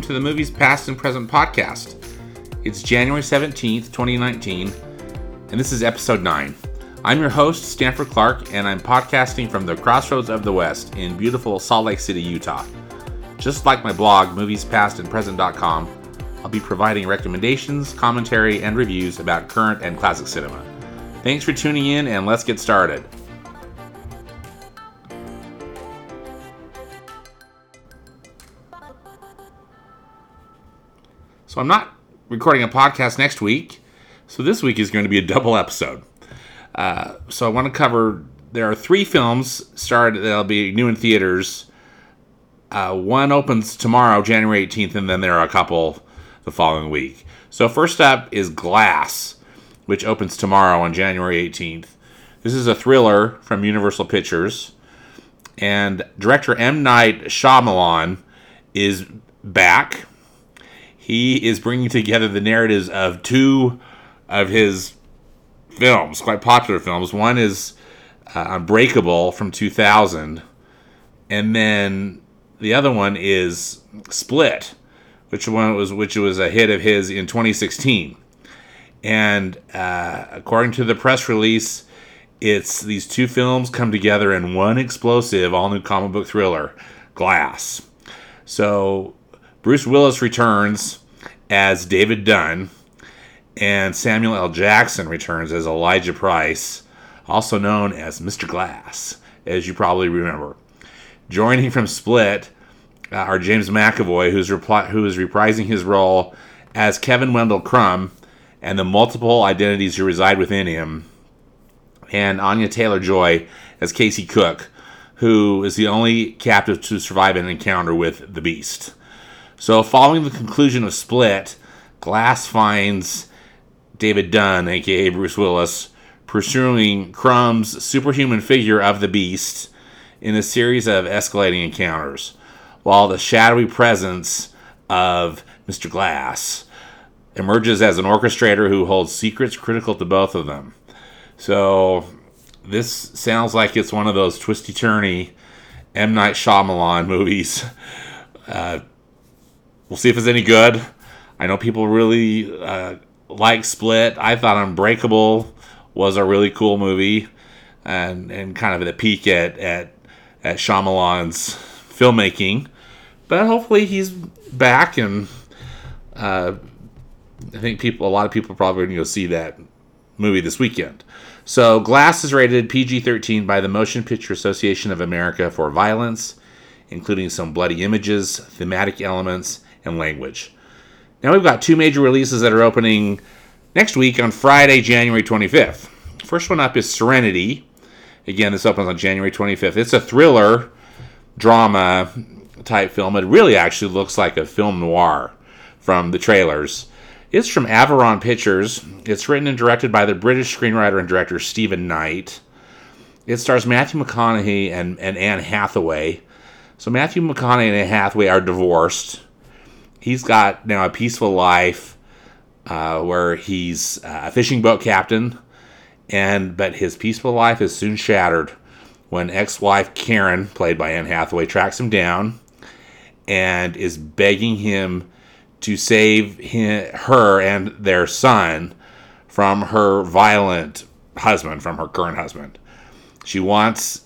welcome to the Movies Past and Present podcast. It's January 17th, 2019, and this is episode 9. I'm your host, Stanford Clark, and I'm podcasting from the crossroads of the West in beautiful Salt Lake City, Utah. Just like my blog, moviespastandpresent.com, I'll be providing recommendations, commentary, and reviews about current and classic cinema. Thanks for tuning in, and let's get started. So I'm not recording a podcast next week. So this week is going to be a double episode. Uh, so I want to cover. There are three films started that'll be new in theaters. Uh, one opens tomorrow, January 18th, and then there are a couple the following week. So first up is Glass, which opens tomorrow on January 18th. This is a thriller from Universal Pictures, and director M. Night Shyamalan is back he is bringing together the narratives of two of his films, quite popular films. One is uh, Unbreakable from 2000, and then the other one is Split, which one was which was a hit of his in 2016. And uh, according to the press release, it's these two films come together in one explosive, all new comic book thriller, Glass. So Bruce Willis returns as David Dunn, and Samuel L. Jackson returns as Elijah Price, also known as Mr. Glass, as you probably remember. Joining from Split uh, are James McAvoy, who's, repli- who is reprising his role as Kevin Wendell Crumb and the multiple identities who reside within him, and Anya Taylor Joy as Casey Cooke, who is the only captive to survive an encounter with the Beast. So, following the conclusion of Split, Glass finds David Dunn, aka Bruce Willis, pursuing Crumb's superhuman figure of the Beast in a series of escalating encounters, while the shadowy presence of Mr. Glass emerges as an orchestrator who holds secrets critical to both of them. So, this sounds like it's one of those twisty turny M. Night Shyamalan movies. Uh, We'll see if it's any good. I know people really uh, like Split. I thought Unbreakable was a really cool movie, and and kind of at a peak at at at Shyamalan's filmmaking. But hopefully he's back, and uh, I think people, a lot of people, are probably going to go see that movie this weekend. So, Glass is rated PG 13 by the Motion Picture Association of America for violence, including some bloody images, thematic elements, and language. Now we've got two major releases that are opening next week on Friday, January 25th. First one up is Serenity. Again, this opens on January 25th. It's a thriller drama type film. It really actually looks like a film noir from the trailers. It's from Aviron Pictures. It's written and directed by the British screenwriter and director Steven Knight. It stars Matthew McConaughey and, and Anne Hathaway. So Matthew McConaughey and Anne Hathaway are divorced he's got now a peaceful life uh, where he's a fishing boat captain, and but his peaceful life is soon shattered when ex-wife Karen, played by Anne Hathaway, tracks him down and is begging him to save him, her and their son from her violent husband, from her current husband. She wants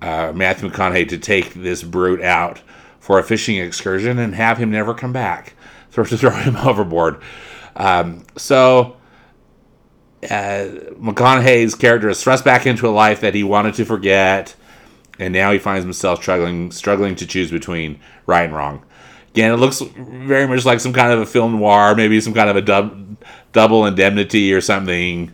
uh, Matthew McConaughey to take this brute out for a fishing excursion and have him never come back, throw to throw him overboard. Um, so uh, McConaughey's character is thrust back into a life that he wanted to forget, and now he finds himself struggling struggling to choose between right and wrong. Again, it looks very much like some kind of a film noir, maybe some kind of a dub, double indemnity or something.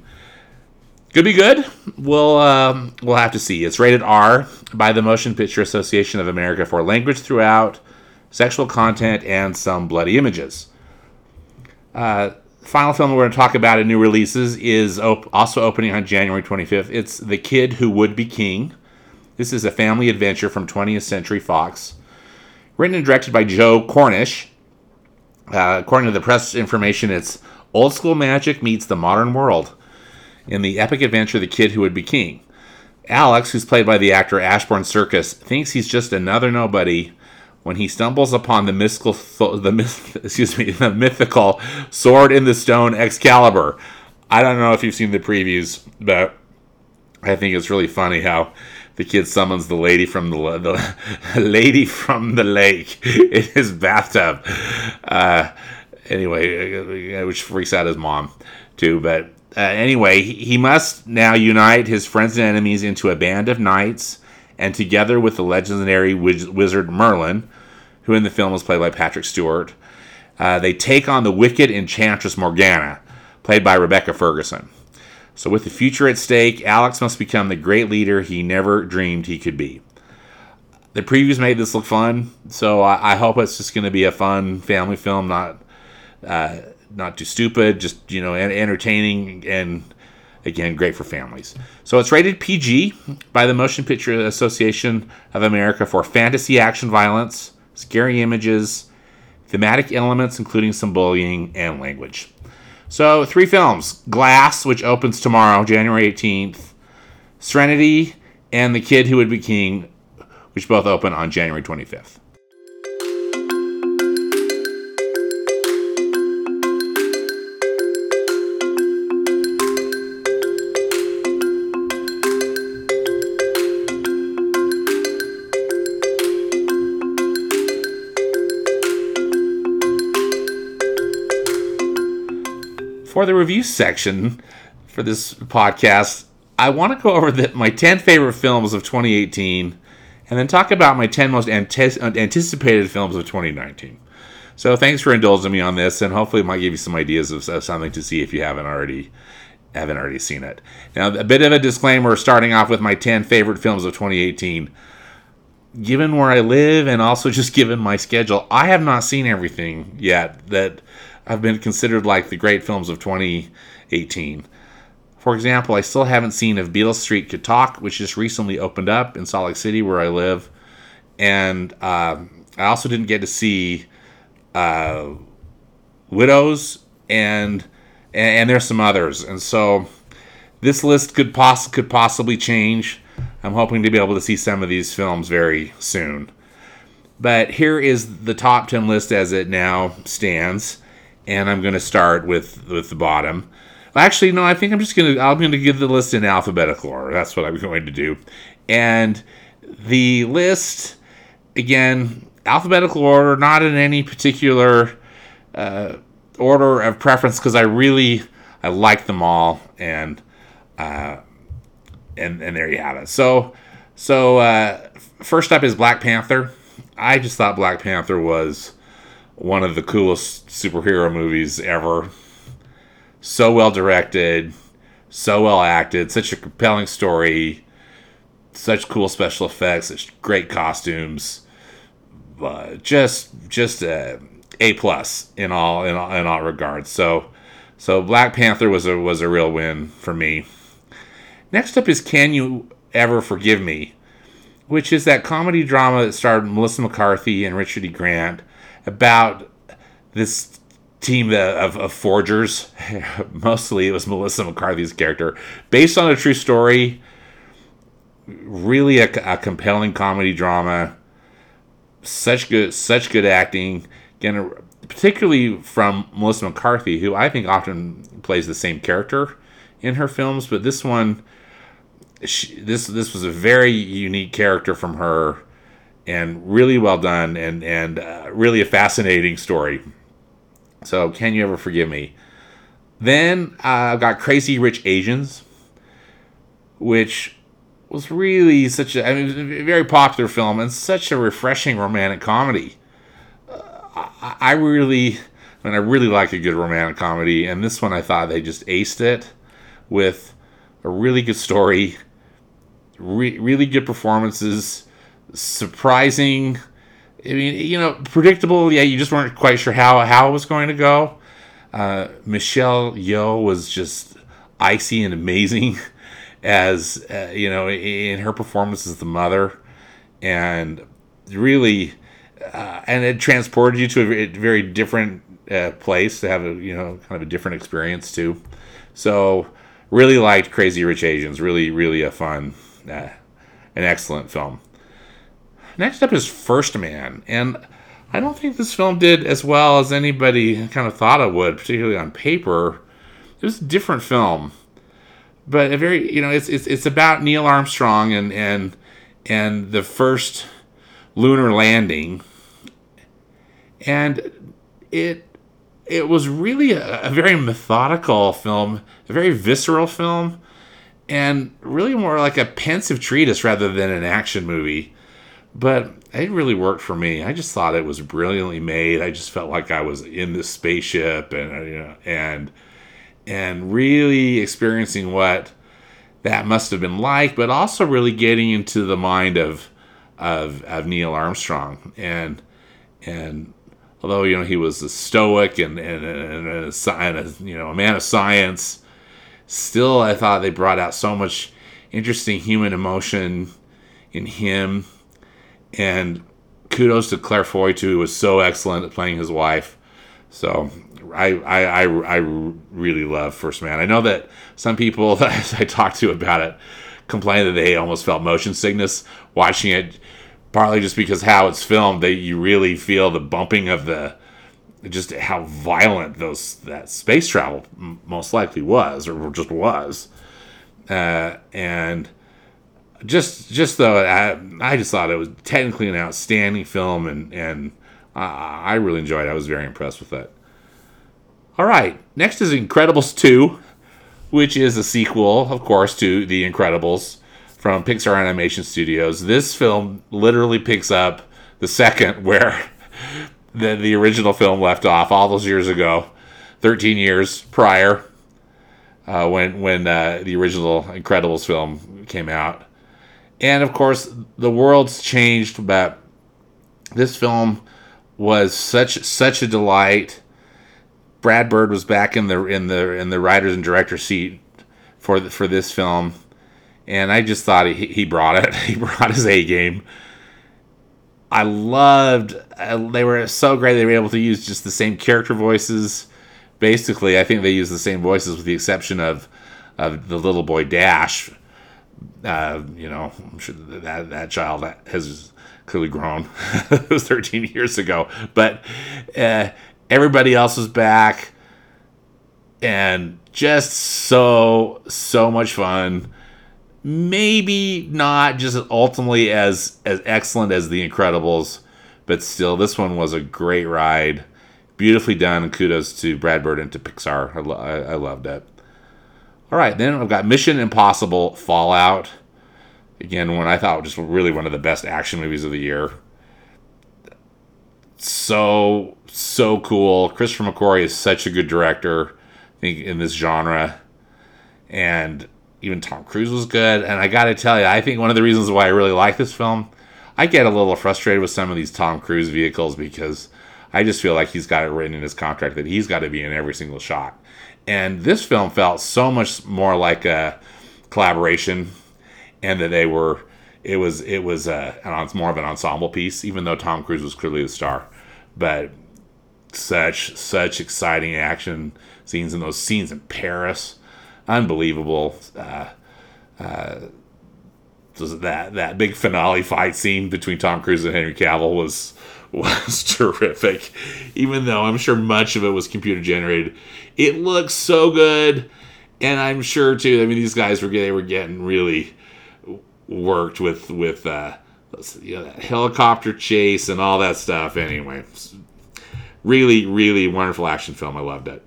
Could be good. We'll um, we'll have to see. It's rated R by the Motion Picture Association of America for language throughout, sexual content, and some bloody images. Uh, final film we're going to talk about in new releases is op- also opening on January 25th. It's The Kid Who Would Be King. This is a family adventure from 20th Century Fox, written and directed by Joe Cornish. Uh, according to the press information, it's old school magic meets the modern world in the epic adventure The Kid Who Would Be King. Alex, who's played by the actor Ashbourne Serkis, thinks he's just another nobody when he stumbles upon the mystical, the excuse me, the mythical sword in the stone Excalibur. I don't know if you've seen the previews, but I think it's really funny how the kid summons the lady from the, the lady from the lake in his bathtub. Uh, anyway, uh, which freaks out his mom too. But uh, anyway, he must now unite his friends and enemies into a band of knights, and together with the legendary wiz- wizard Merlin, who in the film was played by Patrick Stewart, uh, they take on the wicked enchantress Morgana, played by Rebecca Ferguson. So, with the future at stake, Alex must become the great leader he never dreamed he could be. The previews made this look fun, so I, I hope it's just going to be a fun family film, not uh, not too stupid, just you know, entertaining and again great for families. So it's rated PG by the Motion Picture Association of America for fantasy action violence, scary images, thematic elements including some bullying and language. So three films: Glass, which opens tomorrow, January 18th, Serenity, and The Kid Who Would Be King, which both open on January 25th. For the review section for this podcast, I want to go over the, my 10 favorite films of 2018 and then talk about my 10 most anticipated films of 2019. So thanks for indulging me on this, and hopefully it might give you some ideas of, of something to see if you haven't already haven't already seen it. Now, a bit of a disclaimer starting off with my 10 favorite films of 2018. Given where I live and also just given my schedule, I have not seen everything yet that have been considered like the great films of 2018. For example, I still haven't seen If Beale Street Could Talk, which just recently opened up in Salt Lake City, where I live. And uh, I also didn't get to see uh, Widows, and, and, and there's some others. And so this list could poss- could possibly change. I'm hoping to be able to see some of these films very soon. But here is the top 10 list as it now stands and I'm going to start with with the bottom. Actually, no, I think I'm just going to I'm going to give the list in alphabetical order. That's what I'm going to do. And the list again, alphabetical order, not in any particular uh, order of preference because I really I like them all and uh, and and there you have it. So so uh, first up is Black Panther. I just thought Black Panther was one of the coolest superhero movies ever. So well directed, so well acted, such a compelling story, such cool special effects, such great costumes. Uh, just just a a plus in all in all in all regards. So so Black Panther was a was a real win for me. Next up is Can You Ever Forgive Me, which is that comedy drama that starred Melissa McCarthy and Richard E. Grant about this team of, of forgers. Mostly it was Melissa McCarthy's character, based on a true story. Really a, a compelling comedy drama. Such good, such good acting. Again, particularly from Melissa McCarthy, who I think often plays the same character in her films, but this one, she, this this was a very unique character from her and really well done and and uh, really a fascinating story. So, can you ever forgive me? Then uh, I've got Crazy Rich Asians, which was really such a I mean, a very popular film and such a refreshing romantic comedy. Uh, I, I, really, I mean, I really like a good romantic comedy, and this one I thought they just aced it with a really good story, re- really good performances surprising. I mean, you know, predictable. Yeah, you just weren't quite sure how how it was going to go. Uh, Michelle Yeoh was just icy and amazing as uh, you know in her performance as the mother, and really, uh, and it transported you to a very different uh, place to have a you know kind of a different experience too. So really liked Crazy Rich Asians. Really, really a fun, uh, an excellent film. Next up is First Man, and I don't think this film did as well as anybody kind of thought it would, particularly on paper. It was a different film, but a very you know it's it's it's about Neil Armstrong and and and the first lunar landing, and it it was really a, a very methodical film, a very visceral film, and really more like a pensive treatise rather than an action movie. But it really worked for me. I just thought it was brilliantly made. I just felt like I was in this spaceship and uh, you know and and really experiencing what that must have been like, but also really getting into the mind of of, of Neil Armstrong and and although you know he was a stoic and and, and, a, and a, you know a man of science, still I thought they brought out so much interesting human emotion in him, and kudos to Claire Foy too, who was so excellent at playing his wife. So I, I, I, I really love First Man. I know that some people that I talked to about it complain that they almost felt motion sickness watching it partly just because how it's filmed, that you really feel the bumping of the just how violent those that space travel most likely was or just was, uh, and just just though I, I just thought it was technically an outstanding film and and I, I really enjoyed it. I was very impressed with it. All right, next is Incredibles two, which is a sequel, of course, to The Incredibles from Pixar Animation Studios. This film literally picks up the second where the, the original film left off all those years ago, 13 years prior, uh, when when uh, the original Incredibles film came out. And of course, the world's changed, but this film was such such a delight. Brad Bird was back in the in the in the writers and director seat for the, for this film and I just thought he, he brought it. He brought his A game. I loved. Uh, they were so great. They were able to use just the same character voices. Basically, I think they used the same voices with the exception of of the little boy Dash. Uh, you know, sure that that child has clearly grown. it was 13 years ago, but uh, everybody else was back, and just so so much fun maybe not just ultimately as as excellent as the Incredibles, but still, this one was a great ride, beautifully done. Kudos to Brad Bird and to Pixar. I, lo- I loved it. All right, then I've got Mission Impossible Fallout. Again, one I thought was just really one of the best action movies of the year. So so cool. Christopher McQuarrie is such a good director. I think in this genre, and even Tom Cruise was good. And I got to tell you, I think one of the reasons why I really like this film, I get a little frustrated with some of these Tom Cruise vehicles because I just feel like he's got it written in his contract that he's got to be in every single shot. And this film felt so much more like a collaboration, and that they were. It was it was a, it's more of an ensemble piece, even though Tom Cruise was clearly the star. But such such exciting action scenes and those scenes in Paris unbelievable. Uh, uh, that that big finale fight scene between Tom Cruise and Henry Cavill was was terrific. Even though I'm sure much of it was computer generated, it looks so good, and I'm sure too. I mean, these guys were they were getting really worked with with uh, you know, that helicopter chase and all that stuff. Anyway, really, really wonderful action film. I loved it.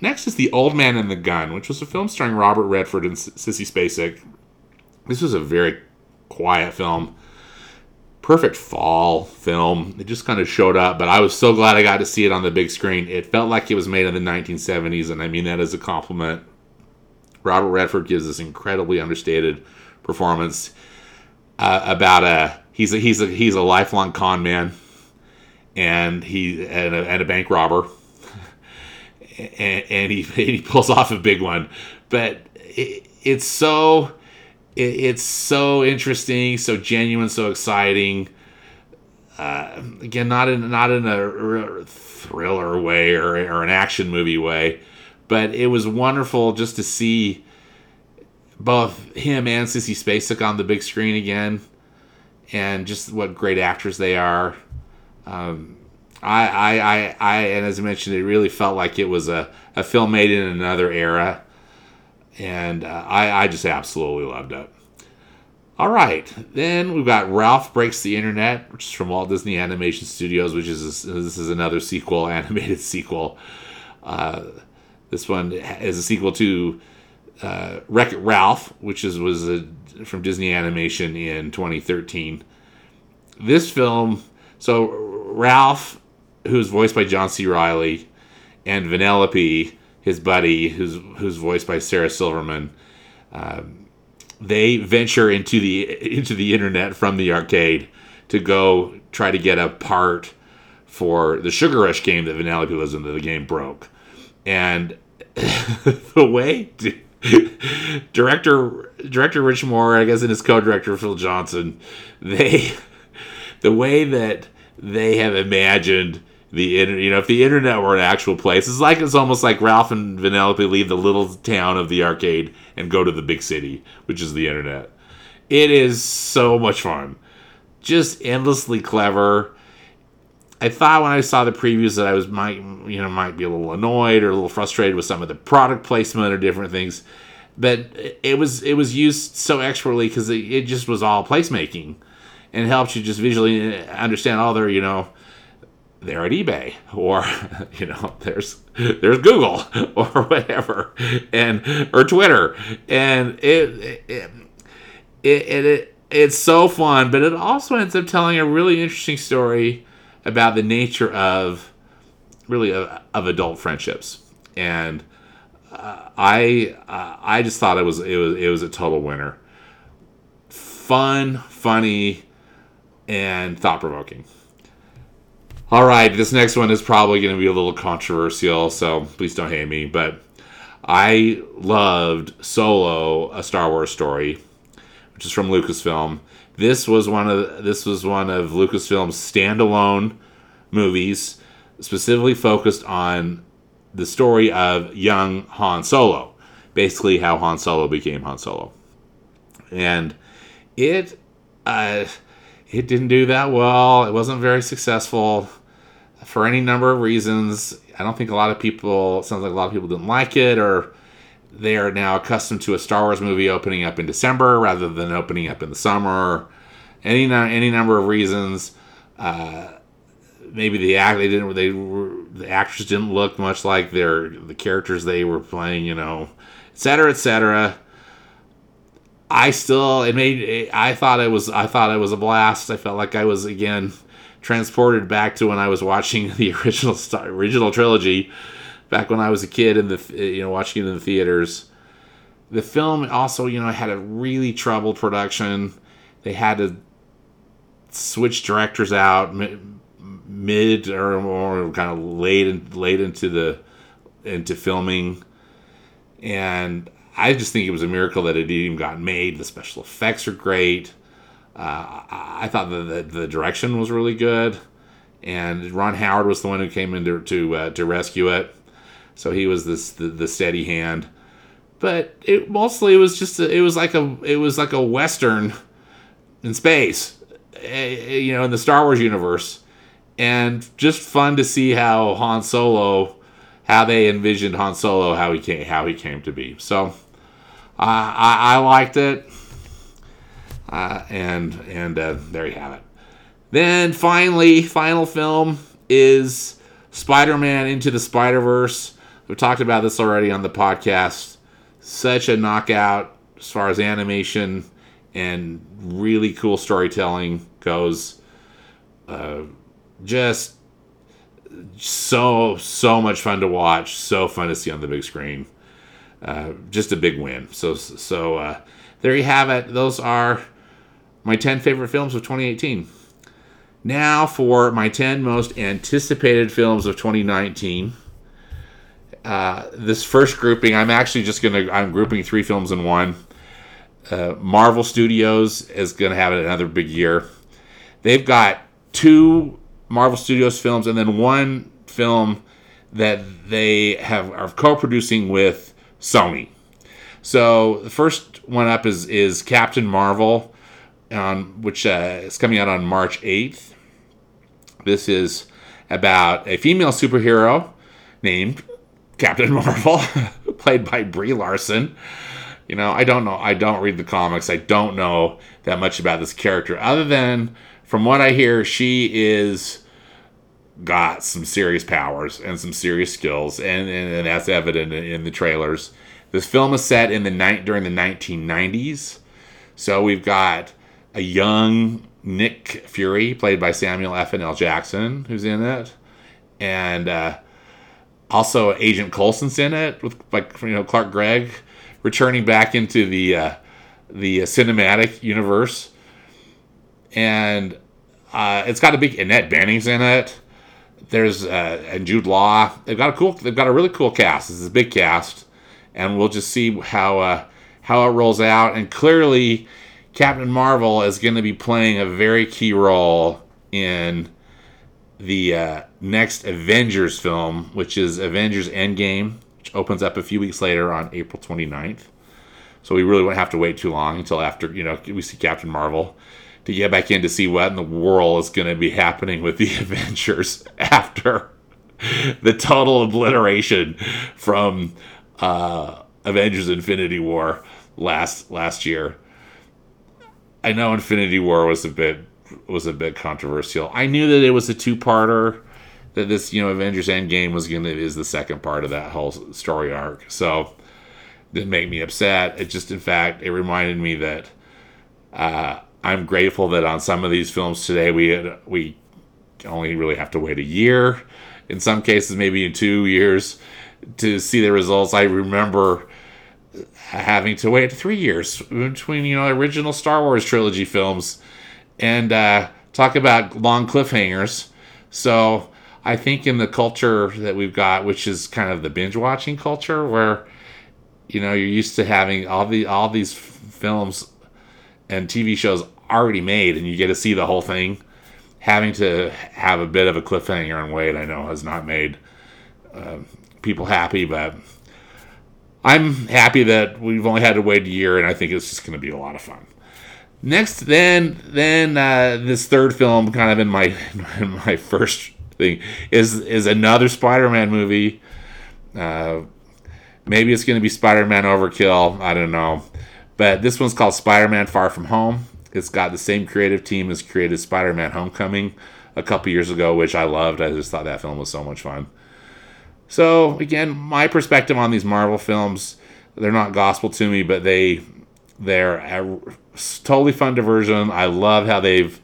Next is The Old Man and the Gun, which was a film starring Robert Redford and Sissy Spacek. This was a very quiet film. Perfect fall film. It just kind of showed up, but I was so glad I got to see it on the big screen. It felt like it was made in the 1970s, and I mean that as a compliment. Robert Redford gives this incredibly understated performance uh, about a he's a he's a he's a lifelong con man, and he and a, and a bank robber and, and he, he pulls off a big one. But it, it's so it, it's so interesting, so genuine, so exciting. Uh, again, not in not in a thriller way or, or an action movie way, but it was wonderful just to see both him and Sissy Spacek on the big screen again, and just what great actors they are. Um, I, I, I, I, and as I mentioned, it really felt like it was a, a film made in another era, and uh, I, I just absolutely loved it. All right, then we've got Ralph Breaks the Internet, which is from Walt Disney Animation Studios, which is this is another sequel, animated sequel. Uh, this one is a sequel to uh, Wreck It Ralph, which is was a, from Disney Animation in 2013. This film, so Ralph, who's voiced by John C. Reilly, and Vanellope, his buddy, who's who's voiced by Sarah Silverman. Um, they venture into the into the internet from the arcade to go try to get a part for the Sugar Rush game that Vanellope lives in that the game broke. And the way director director Rich Moore, I guess, and his co-director Phil Johnston, they the way that they have imagined the you know, if the internet were an actual place, it's like it's almost like Ralph and Vanellope leave the little town of the arcade and go to the big city, which is the internet. It is so much fun, just endlessly clever. I thought when I saw the previews that I was might you know might be a little annoyed or a little frustrated with some of the product placement or different things, but it was it was used so expertly because it, it just was all placemaking, and helps you just visually understand all their you know they're at eBay or you know there's there's Google or whatever and or Twitter. And it it, it, it it's so fun but it also ends up telling a really interesting story about the nature of really of, of adult friendships. And uh, I uh, I just thought it was it was it was a total winner. Fun funny and thought provoking all right, this next one is probably going to be a little controversial, so please don't hate me. But I loved Solo: A Star Wars Story, which is from Lucasfilm. This was one of this was one of Lucasfilm's standalone movies, specifically focused on the story of young Han Solo, basically how Han Solo became Han Solo, and it. Uh, it didn't do that well. It wasn't very successful for any number of reasons. I don't think a lot of people, sounds like a lot of people didn't like it, or they are now accustomed to a Star Wars movie opening up in December rather than opening up in the summer. Any any number of reasons. Uh, maybe the act they didn't they were, the actors didn't look much like their the characters they were playing. You know, etc. etc. I still it made I thought it was I thought it was a blast. I felt like I was again transported back to when I was watching the original original trilogy back when I was a kid in the eh, you know watching it in the theaters. The film also you know had a really troubled production. They had to switch directors out mid or, or kind of late late into the into filming and I just think it was a miracle that it even got made. The special effects are great. Uh, I thought the, the, the direction was really good, and Ron Howard was the one who came in to to, uh, to rescue it. So he was this the, the steady hand. But it mostly it was just a, it was like a it was like a western in space, eh, you know, in the Star Wars universe, and just fun to see how Han Solo, how they envisioned Han Solo, how he came how he came to be. So I, I liked it, uh, and and uh, there you have it. Then finally, final film is Spider-Man Into the Spider-Verse. We've talked about this already on the podcast. Such a knockout as far as animation and really cool storytelling goes. Uh, just so so much fun to watch. So fun to see on the big screen. Uh, just a big win. So so uh, there you have it. Those are my 10 favorite films of 2018. Now for my 10 most anticipated films of 2019. Uh, this first grouping, I'm actually just gonna I'm grouping three films in one. Uh, Marvel Studios is gonna have another big year. They've got two Marvel Studios films and then one film that they have are co-producing with Sony. So the first one up is is Captain Marvel, on which uh, is coming out on March 8th. This is about a female superhero named Captain Marvel, played by Brie Larson. You know, I don't know. I don't read the comics. I don't know that much about this character, other than from what I hear, she is got some serious powers and some serious skills, and, and, and that's evident in, in the trailers. This film is set in the night during the 1990s, so we've got a young Nick Fury, played by Samuel F. and L. Jackson, who's in it, and uh, also Agent Coulson's in it with like you know Clark Gregg returning back into the uh, the cinematic universe, and uh, it's got a big Annette Bening's in it. There's uh, and Jude Law. They've got a cool. They've got a really cool cast. This is a big cast, and we'll just see how uh, how it rolls out. And clearly, Captain Marvel is going to be playing a very key role in the uh, next Avengers film, which is Avengers Endgame, which opens up a few weeks later on April 29th. So we really won't have to wait too long until after you know we see Captain Marvel to get back in to see what in the world is going to be happening with the Avengers after the total obliteration from uh, Avengers Infinity War last last year. I know Infinity War was a bit was a bit controversial. I knew that it was a two parter. That this you know Avengers Endgame was gonna is the second part of that whole story arc. So didn't make me upset. It just in fact it reminded me that uh, I'm grateful that on some of these films today we we only really have to wait a year, in some cases maybe in two years, to see the results. I remember having to wait three years between you know original Star Wars trilogy films, and uh, talk about long cliffhangers. So I think in the culture that we've got, which is kind of the binge watching culture, where you know you're used to having all the all these films and TV shows already made and you get to see the whole thing, having to have a bit of a cliffhanger and wait, I know has not made uh, people happy, but I'm happy that we've only had to wait a year, and I think it's just going to be a lot of fun. Next, then, then uh, this third film, kind of in my in my first thing, is is another Spider-Man movie. Uh, maybe it's going to be Spider-Man Overkill. I don't know, but this one's called Spider-Man Far From Home. It's got the same creative team as created Spider Man Homecoming a couple years ago, which I loved. I just thought that film was so much fun. So, again, my perspective on these Marvel films, they're not gospel to me, but they they're a totally fun diversion. I love how they've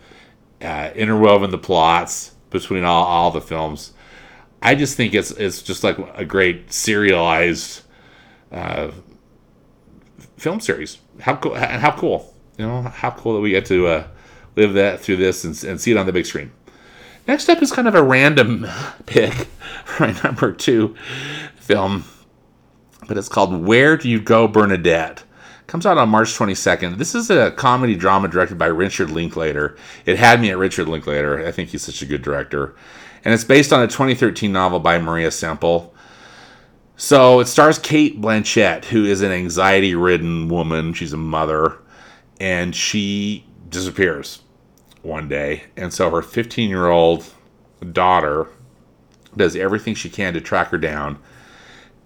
uh, interwoven the plots between all, all the films. I just think it's it's just like a great serialized uh, film series. How cool! How cool! You know, how cool that we get to uh, live that through this and, and see it on the big screen. Next up is kind of a random pick for my number two film, but it's called Where Do You Go, Bernadette? Comes out on March 22nd. This is a comedy drama directed by Richard Linklater. It had me at Richard Linklater. I think he's such a good director. And it's based on a 2013 novel by Maria Semple. So it stars Cate Blanchett, who is an anxiety ridden woman. She's a mother and she disappears one day. And so her 15 year old daughter does everything she can to track her down,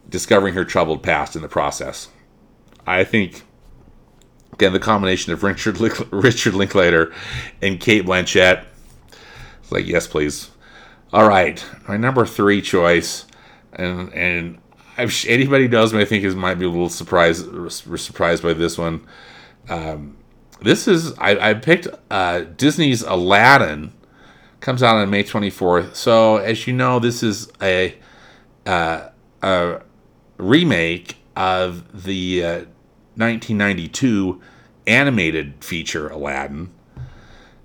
discovering her troubled past in the process. I think, again, the combination of Richard, Link- Richard Linklater and Cate Blanchett, it's like, yes, please. All right, my number three choice, and and if anybody knows me, I think is might be a little surprised surprised by this one. Um, this is I, I picked uh, Disney's Aladdin. Comes out on May 24th. So as you know, this is a uh, a remake of the uh, 1992 animated feature Aladdin.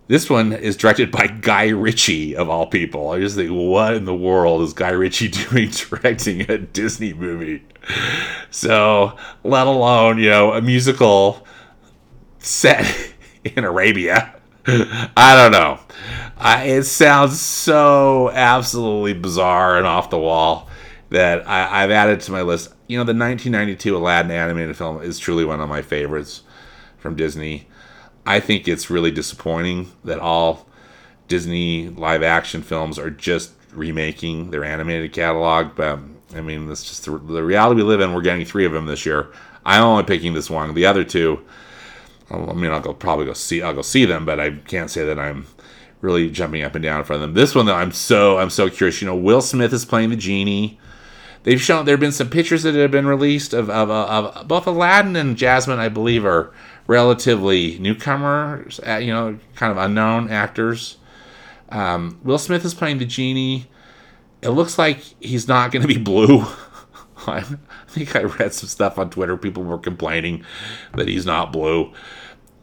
This one is directed by Guy Ritchie, of all people. I just think, what in the world is Guy Ritchie doing directing a Disney movie? So, let alone, you know, a musical set in Arabia. I don't know. I, it sounds so absolutely bizarre and off the wall that I, I've added to my list. You know, the 1992 Aladdin animated film is truly one of my favorites from Disney. I think it's really disappointing that all Disney live action films are just remaking their animated catalog. But um, I mean, that's just the, the reality we live in. We're getting three of them this year. I'm only picking this one. The other two, I mean, I'll go probably go see. I'll go see them, but I can't say that I'm really jumping up and down for them. This one, though, I'm so I'm so curious. You know, Will Smith is playing the genie. They've shown there have been some pictures that have been released of, of, of both Aladdin and Jasmine, I believe, are relatively newcomers, uh, you know, kind of unknown actors. Um, Will Smith is playing the genie. It looks like he's not going to be blue. I think I read some stuff on Twitter. People were complaining that he's not blue.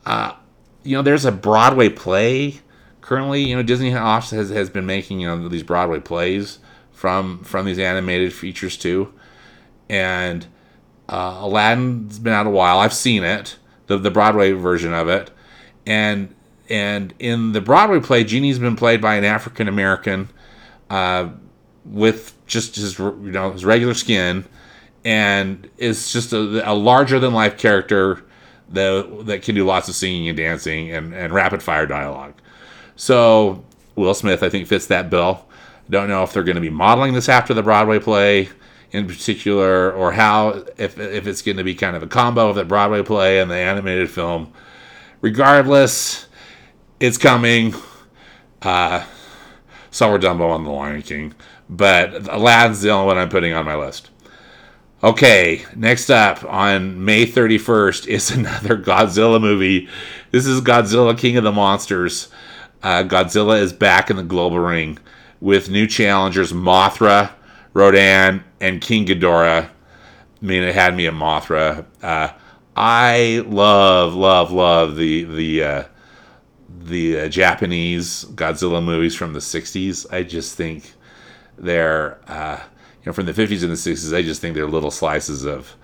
Uh, you know, there's a Broadway play currently. You know, Disney has has been making you know these Broadway plays from from these animated features too, and uh, Aladdin's been out a while. I've seen it, the the Broadway version of it, and and in the Broadway play, Genie's been played by an African American uh, with just his you know his regular skin, and is just a, a larger than life character that that can do lots of singing and dancing and, and rapid fire dialogue. So Will Smith, I think, fits that bill. Don't know if they're going to be modeling this after the Broadway play in particular, or how if if it's going to be kind of a combo of the Broadway play and the animated film. Regardless, it's coming. Uh, we're Dumbo on the Lion King, but Aladdin's the only one I'm putting on my list. Okay, next up on May 31st is another Godzilla movie. This is Godzilla King of the Monsters. Uh, Godzilla is back in the global ring with new challengers Mothra, Rodan, and King Ghidorah. I mean, it had me at Mothra. Uh, I love, love, love the the uh, the uh, Japanese Godzilla movies from the '60s. I just think they're uh, you know from the '50s and the '60s. I just think they're little slices of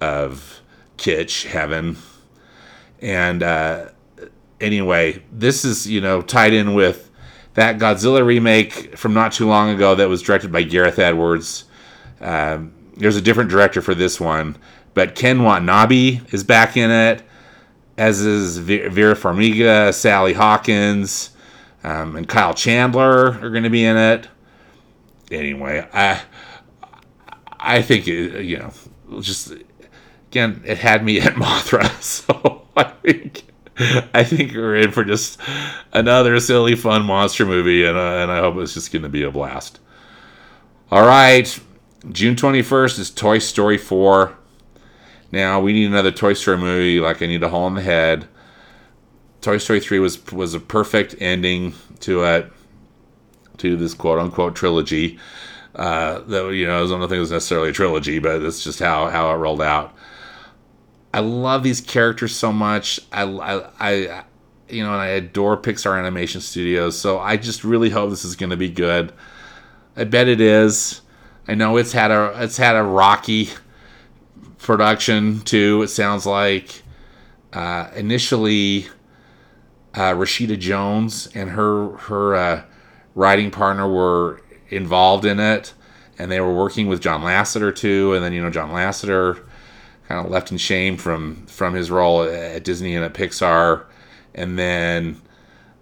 of kitsch heaven. And uh, anyway, this is you know tied in with that Godzilla remake from not too long ago that was directed by Gareth Edwards. Um, there's a different director for this one, but Ken Watanabe is back in it as is Vera Farmiga, Sally Hawkins, um, and Kyle Chandler are going to be in it. Anyway, I I think it, you know, just again, it had me at Mothra, so I think I think we're in for just another silly, fun monster movie, and uh, and I hope it's just going to be a blast. All right, June twenty first is Toy Story four. Now we need another Toy Story movie. Like I need a hole in the head. Toy Story three was was a perfect ending to it, to this quote unquote trilogy. Uh, that you know, I don't think it was necessarily a trilogy, but it's just how how it rolled out. I love these characters so much. I, I, I you know, and I adore Pixar Animation Studios. So I just really hope this is going to be good. I bet it is. I know it's had a it's had a rocky production too. It sounds like uh, initially uh, Rashida Jones and her her uh, writing partner were involved in it, and they were working with John Lasseter too. And then you know John Lasseter kind of left in shame from from his role at Disney and at Pixar, and then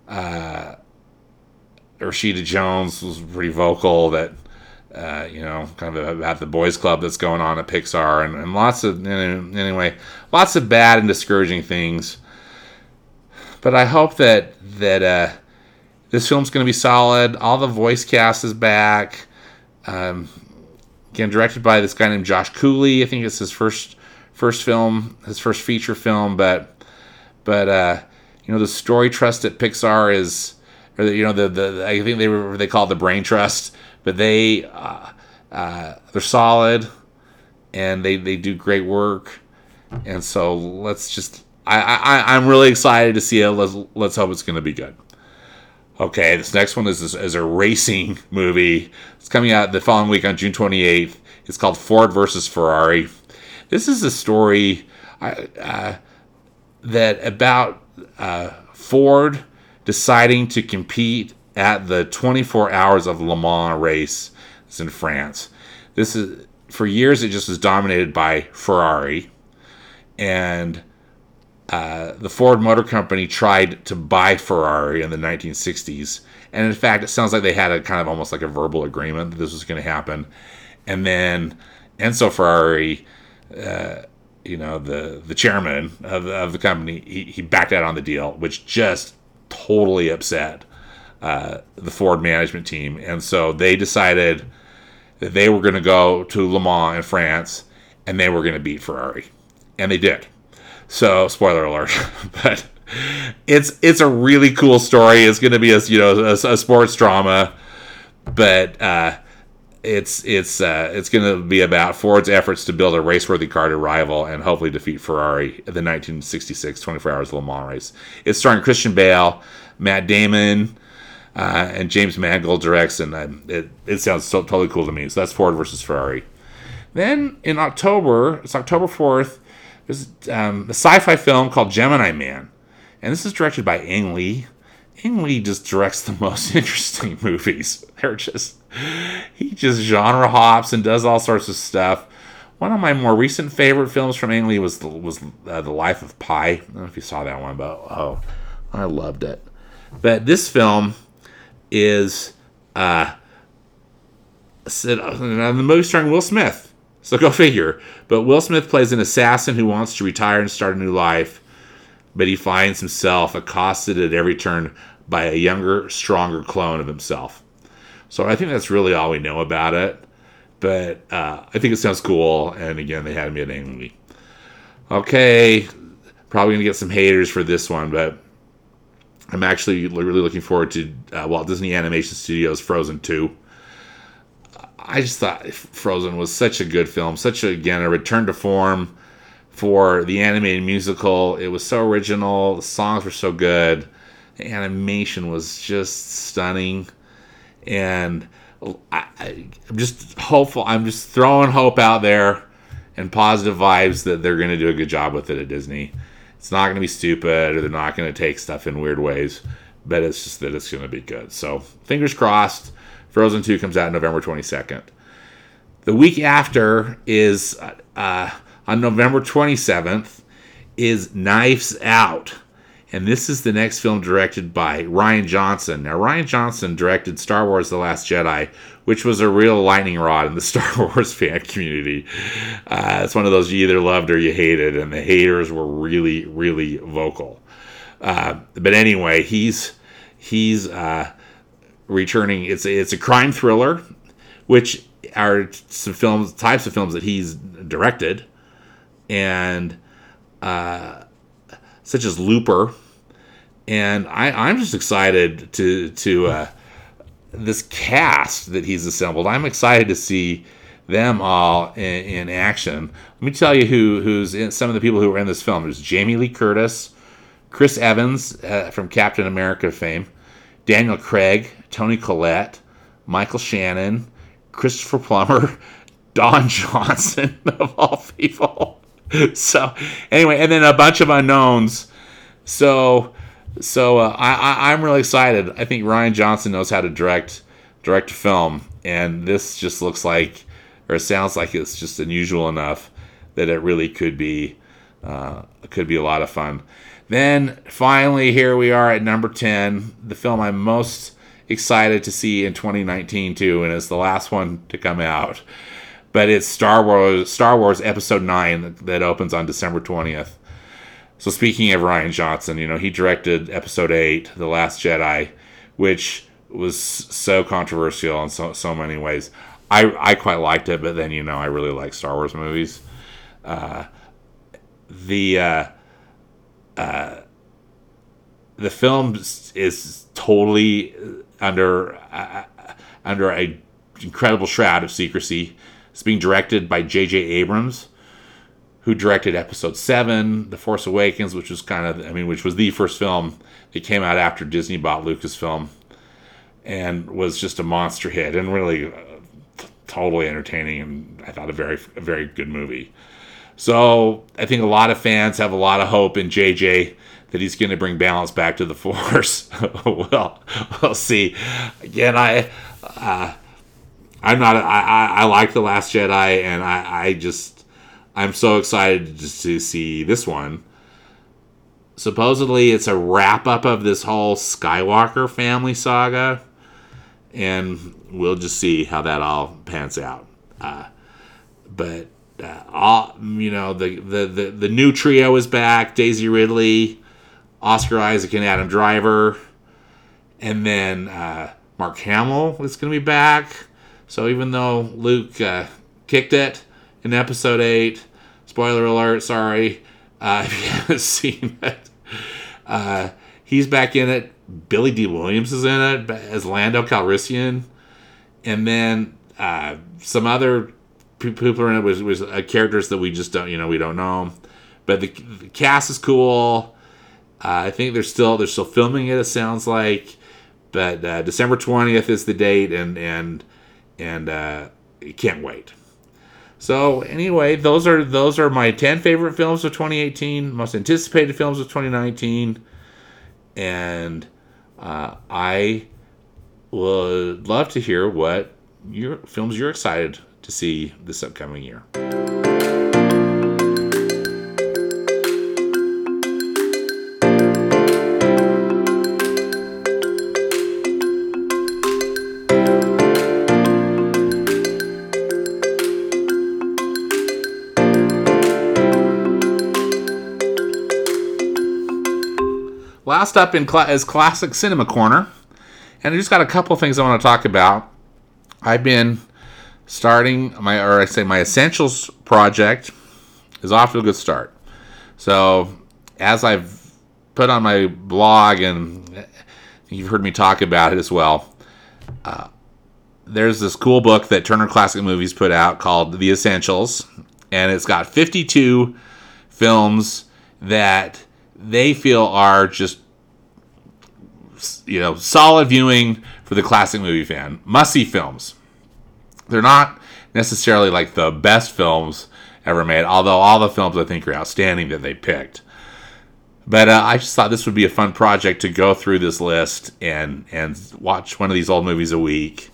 uh, Rashida Jones was pretty vocal that uh, you know, kind of about the boys' club that's going on at Pixar, and, and lots of anyway, lots of bad and discouraging things. But I hope that that uh, this film's going to be solid. All the voice cast is back. Um, again, directed by this guy named Josh Cooley. I think it's his first first film, his first feature film. But but uh, you know, the story trust at Pixar is, or the, you know, the the I think they were they call the brain trust but they uh, uh, they're solid and they, they do great work. And so let's just I, I I'm really excited to see it. Let's let's hope it's going to be good. Okay, this next one is is a racing movie. It's coming out the following week on June 28th. It's called Ford versus Ferrari. This is a story uh, that about uh, Ford deciding to compete at the 24 hours of Le Mans race. It's in France. This is for years it just was dominated by Ferrari, and uh, the Ford Motor Company tried to buy Ferrari in the 1960s. And in fact, it sounds like they had a kind of almost like a verbal agreement that this was going to happen. And then Enzo Ferrari, uh, you know, the, the chairman of, of the company, he, he backed out on the deal, which just totally upset uh, the Ford management team. And so they decided that they were going to go to Le Mans in France and they were going to beat Ferrari. And they did. So, spoiler alert, but it's it's a really cool story. It's going to be a you know a, a sports drama, but uh, it's it's uh, it's going to be about Ford's efforts to build a race-worthy car to rival and hopefully defeat Ferrari at the 1966 24 Hours of Le Mans race. It's starring Christian Bale, Matt Damon. Uh, and James Mangold directs, and uh, it, it sounds so, totally cool to me. So that's Ford versus Ferrari. Then in October, it's October 4th, there's um, a sci-fi film called Gemini Man, and this is directed by Ang Lee. Ang Lee just directs the most interesting movies. They're just he just genre hops and does all sorts of stuff. One of my more recent favorite films from Ang Lee was the, was uh, the Life of Pi. I don't know if you saw that one, but oh, I loved it. But this film is uh, the movie starring Will Smith. So go figure. But Will Smith plays an assassin who wants to retire and start a new life, but he finds himself accosted at every turn by a younger, stronger clone of himself. So I think that's really all we know about it. But uh, I think it sounds cool. And again, they had me at Ang Lee. Okay, probably gonna get some haters for this one, but I'm actually really looking forward to uh, Walt Disney Animation Studios Frozen 2. I just thought Frozen was such a good film, such a, again a return to form for the animated musical. It was so original, the songs were so good, the animation was just stunning, and I, am just hopeful. I'm just throwing hope out there and positive vibes that they're going to do a good job with it at Disney. It's not going to be stupid, or they're not going to take stuff in weird ways, but it's just that it's going to be good. So fingers crossed. Frozen 2 comes out November 22nd. The week after is uh, on November 27th is Knives Out. And this is the next film directed by Rian Johnson. Now, Rian Johnson directed Star Wars The Last Jedi, which was a real lightning rod in the Star Wars fan community. Uh, it's one of those you either loved or you hated, and the haters were really, really vocal. Uh, but anyway, he's he's uh, returning. It's a, it's a crime thriller, which are some films types of films that he's directed, and uh, such as Looper, and I, I'm just excited to to uh, this cast that he's assembled. I'm excited to see them all in, in, action. Let me tell you who who's in some of the people who are in this film. There's Jamie Lee Curtis, Chris Evans uh, from Captain America fame, Daniel Craig, Toni Collette, Michael Shannon, Christopher Plummer, Don Johnson of all people. So anyway, and then a bunch of unknowns. So so uh, I, I am really excited. I think Rian Johnson knows how to direct direct a film, and this just looks like or sounds like it's just unusual enough that it really could be uh, could be a lot of fun. Then finally, here we are at number 10, the film I'm most excited to see in 2019 too, and it's the last one to come out. But it's Star Wars Star Wars Episode 9 that, opens on December 20th. So speaking of Rian Johnson, you know, he directed Episode 8, The Last Jedi, which was so controversial in so, so many ways. I, I quite liked it, but then, you know, I really like Star Wars movies. Uh, the uh, uh, the film is totally under uh, under a incredible shroud of secrecy. It's being directed by J.J. Abrams, who directed Episode Seven, The Force Awakens, which was kind of I mean, which was the first film that came out after Disney bought Lucasfilm, and was just a monster hit and really uh, totally entertaining and I thought a very a very good movie. So I think a lot of fans have a lot of hope in JJ that he's going to bring balance back to the force. well, we'll see. Again, I, uh, I'm not. I, I, I like the Last Jedi, and I, I just I'm so excited just to see this one. supposedly it's a wrap up of this whole Skywalker family saga, and we'll just see how that all pans out. Uh, but uh, all you know, the, the the the new trio is back: Daisy Ridley, Oscar Isaac, and Adam Driver, and then uh, Mark Hamill is going to be back. So even though Luke uh, kicked it in Episode Eight, spoiler alert, sorry uh, if you haven't seen it, uh, he's back in it. Billy Dee Williams is in it as Lando Calrissian, and then uh, some other people are in it was uh, characters that we just don't you know we don't know, but the, the cast is cool. Uh, I think they're still they're still filming it. It sounds like, but uh, December twentieth is the date, and and and uh, can't wait. So anyway, those are those are my ten favorite films of 2018, most anticipated films of 2019, and uh, I would love to hear what your films you're excited to see this upcoming year. Last up in cl- is Classic Cinema Corner. And I just got a couple things I want to talk about. I've been starting my, or I say my Essentials project is off to a good start. So, as I've put on my blog, and you've heard me talk about it as well, uh, there's this cool book that Turner Classic Movies put out called The Essentials, and it's got 52 films that they feel are just you know solid viewing for the classic movie fan. Must see films. They're not necessarily like the best films ever made although all the films i think are outstanding that they picked. But uh, i just thought this would be a fun project to go through this list and and watch one of these old movies a week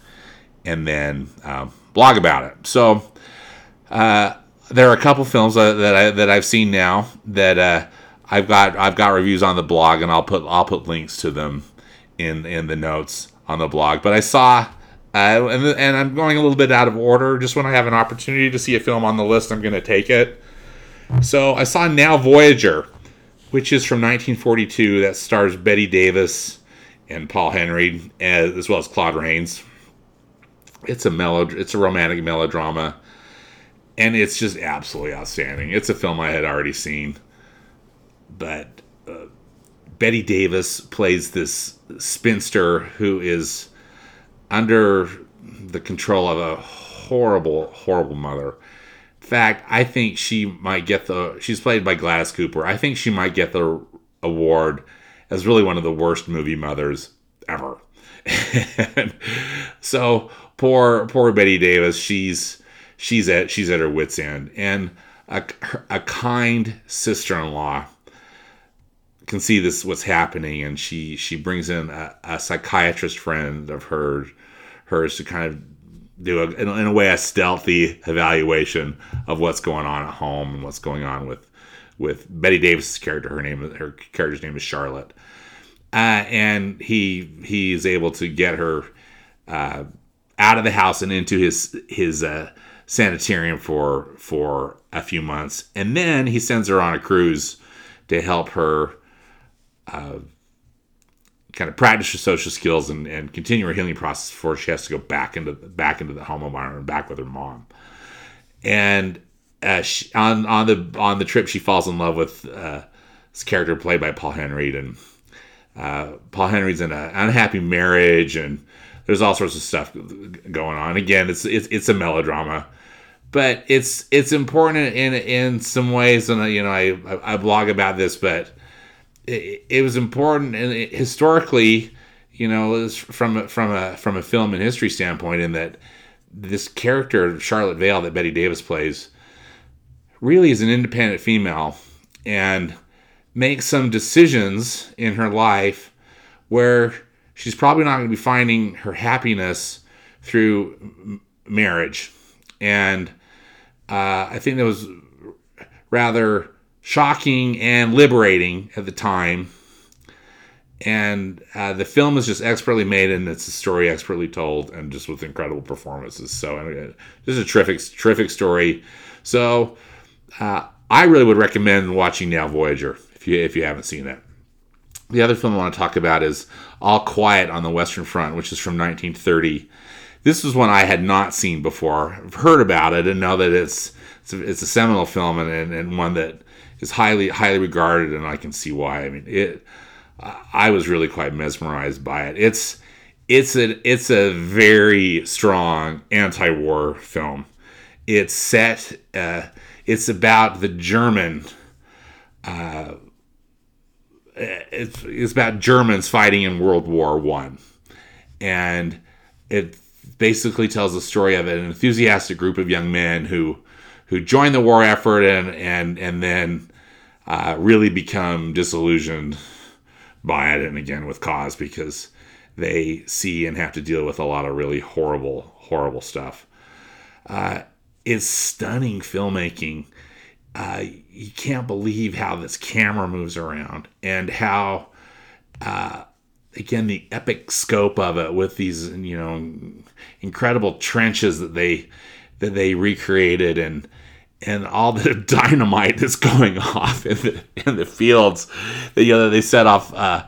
and then um, blog about it. So uh, there are a couple films uh, that I, that I've seen now that uh, I've got I've got reviews on the blog, and I'll put I'll put links to them in in the notes on the blog. But I saw. Uh, and, and I'm going a little bit out of order. Just when I have an opportunity to see a film on the list, I'm going to take it. So I saw Now Voyager, which is from 1942, that stars Bette Davis and Paul Henreid, as well as Claude Rains. It's a mellow, it's a romantic melodrama, and it's just absolutely outstanding. It's a film I had already seen but uh, Bette Davis plays this spinster who is under the control of a horrible, horrible mother. In fact, I think she might get the. She's played by Gladys Cooper. I think she might get the award as really one of the worst movie mothers ever. so poor, poor Bette Davis. She's she's at she's at her wits end, and a, a kind sister-in-law can see this what's happening, and she she brings in a, a psychiatrist friend of her hers to kind of do a, in, in, a way a stealthy evaluation of what's going on at home and what's going on with with Bette Davis's character. Her name her character's name is Charlotte, uh, and he he's able to get her uh, out of the house and into his his uh, sanitarium for for a few months, and then he sends her on a cruise to help her uh, kind of practice her social skills and, and continue her healing process before she has to go back into back into the home environment back with her mom. And uh, she, on on the on the trip, she falls in love with uh, this character played by Paul Henry, and uh, Paul Henry's in an unhappy marriage, and there's all sorts of stuff going on. Again, it's it's, it's a melodrama, but it's it's important in in some ways, and you know I I blog about this, but it, it was important and it, historically, you know, from from a from a film and history standpoint, in that this character Charlotte Vale that Bette Davis plays really is an independent female and makes some decisions in her life where she's probably not going to be finding her happiness through marriage. And uh, i think that was rather shocking and liberating at the time. And uh, the film is just expertly made, and it's a story expertly told, and just with incredible performances. So, uh, this is a terrific, terrific story. So, uh, I really would recommend watching Now Voyager if you if you haven't seen it. The other film I want to talk about is All Quiet on the Western Front, which is from 1930. This was one I had not seen before. I've heard about it and know that it's it's a, it's a seminal film and, and, and one that is highly highly regarded, and I can see why. I mean, it. I was really quite mesmerized by it. It's it's a it's a very strong anti-war film. It's set. Uh, it's about the German. Uh, it's, it's about Germans fighting in World War One, and it basically tells the story of an enthusiastic group of young men who who join the war effort and and and then uh, really become disillusioned by it, and again with cause because they see and have to deal with a lot of really horrible horrible stuff. Uh, it's stunning filmmaking. Uh, you can't believe how this camera moves around and how, uh, again, the epic scope of it with these, you know, incredible trenches that they that they recreated and and all the dynamite that's going off in the in the fields that you know they set off uh,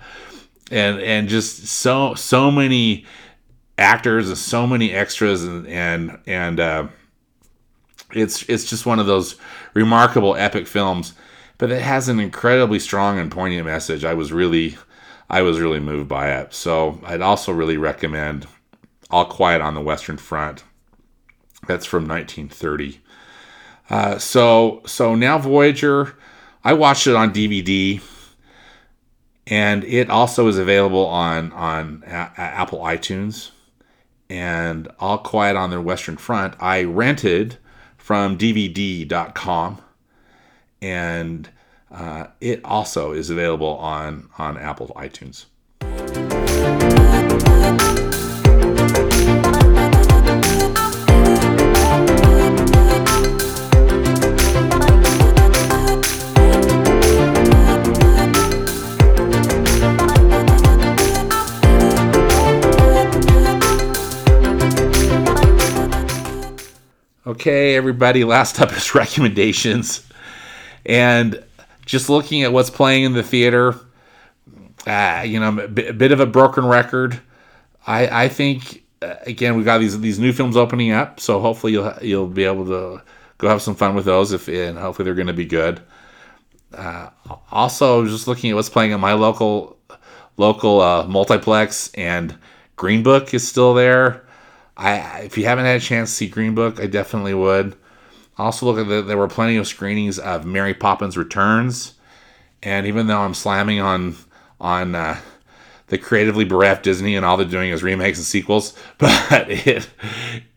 and and just so so many actors and so many extras and and and uh, it's it's just one of those remarkable epic films, but it has an incredibly strong and poignant message. I was really I was really moved by it. So I'd also really recommend All Quiet on the Western Front. That's from 1930. Uh, so so now Voyager, I watched it on DVD, and it also is available on on a- Apple iTunes. And All Quiet on the Western Front, I rented from DVD.com, and uh, it also is available on on Apple iTunes. Okay, everybody, last up is recommendations. And just looking at what's playing in the theater, uh, you know, a bit of a broken record. I, I think, uh, again, we've got these these new films opening up, so hopefully you'll you'll be able to go have some fun with those, if and hopefully they're going to be good. Uh, also, just looking at what's playing at my local local uh, multiplex, and Green Book is still there. I if you haven't had a chance to see Green Book, I definitely would. Also, look at the, there were plenty of screenings of Mary Poppins Returns, and even though I'm slamming on on uh, the creatively bereft Disney and all they're doing is remakes and sequels, but it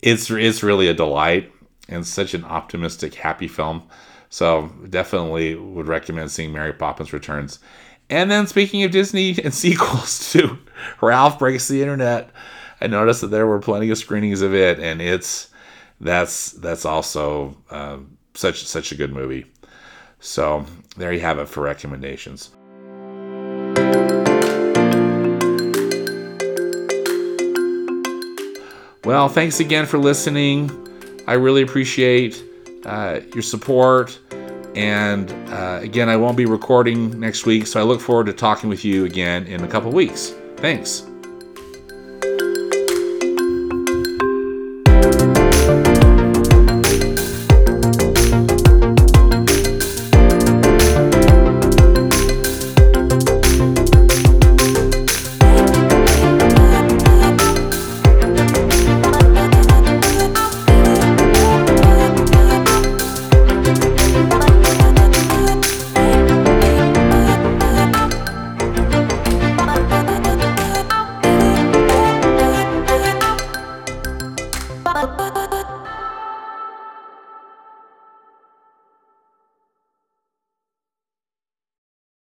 it's it's really a delight and such an optimistic, happy film. So definitely would recommend seeing Mary Poppins Returns. And then speaking of Disney and sequels to Ralph Breaks the Internet. I noticed that there were plenty of screenings of it, and it's that's that's also uh, such such a good movie. So there you have it for recommendations. Well, thanks again for listening. I really appreciate uh, your support. And uh, again, I won't be recording next week, so I look forward to talking with you again in a couple weeks. Thanks.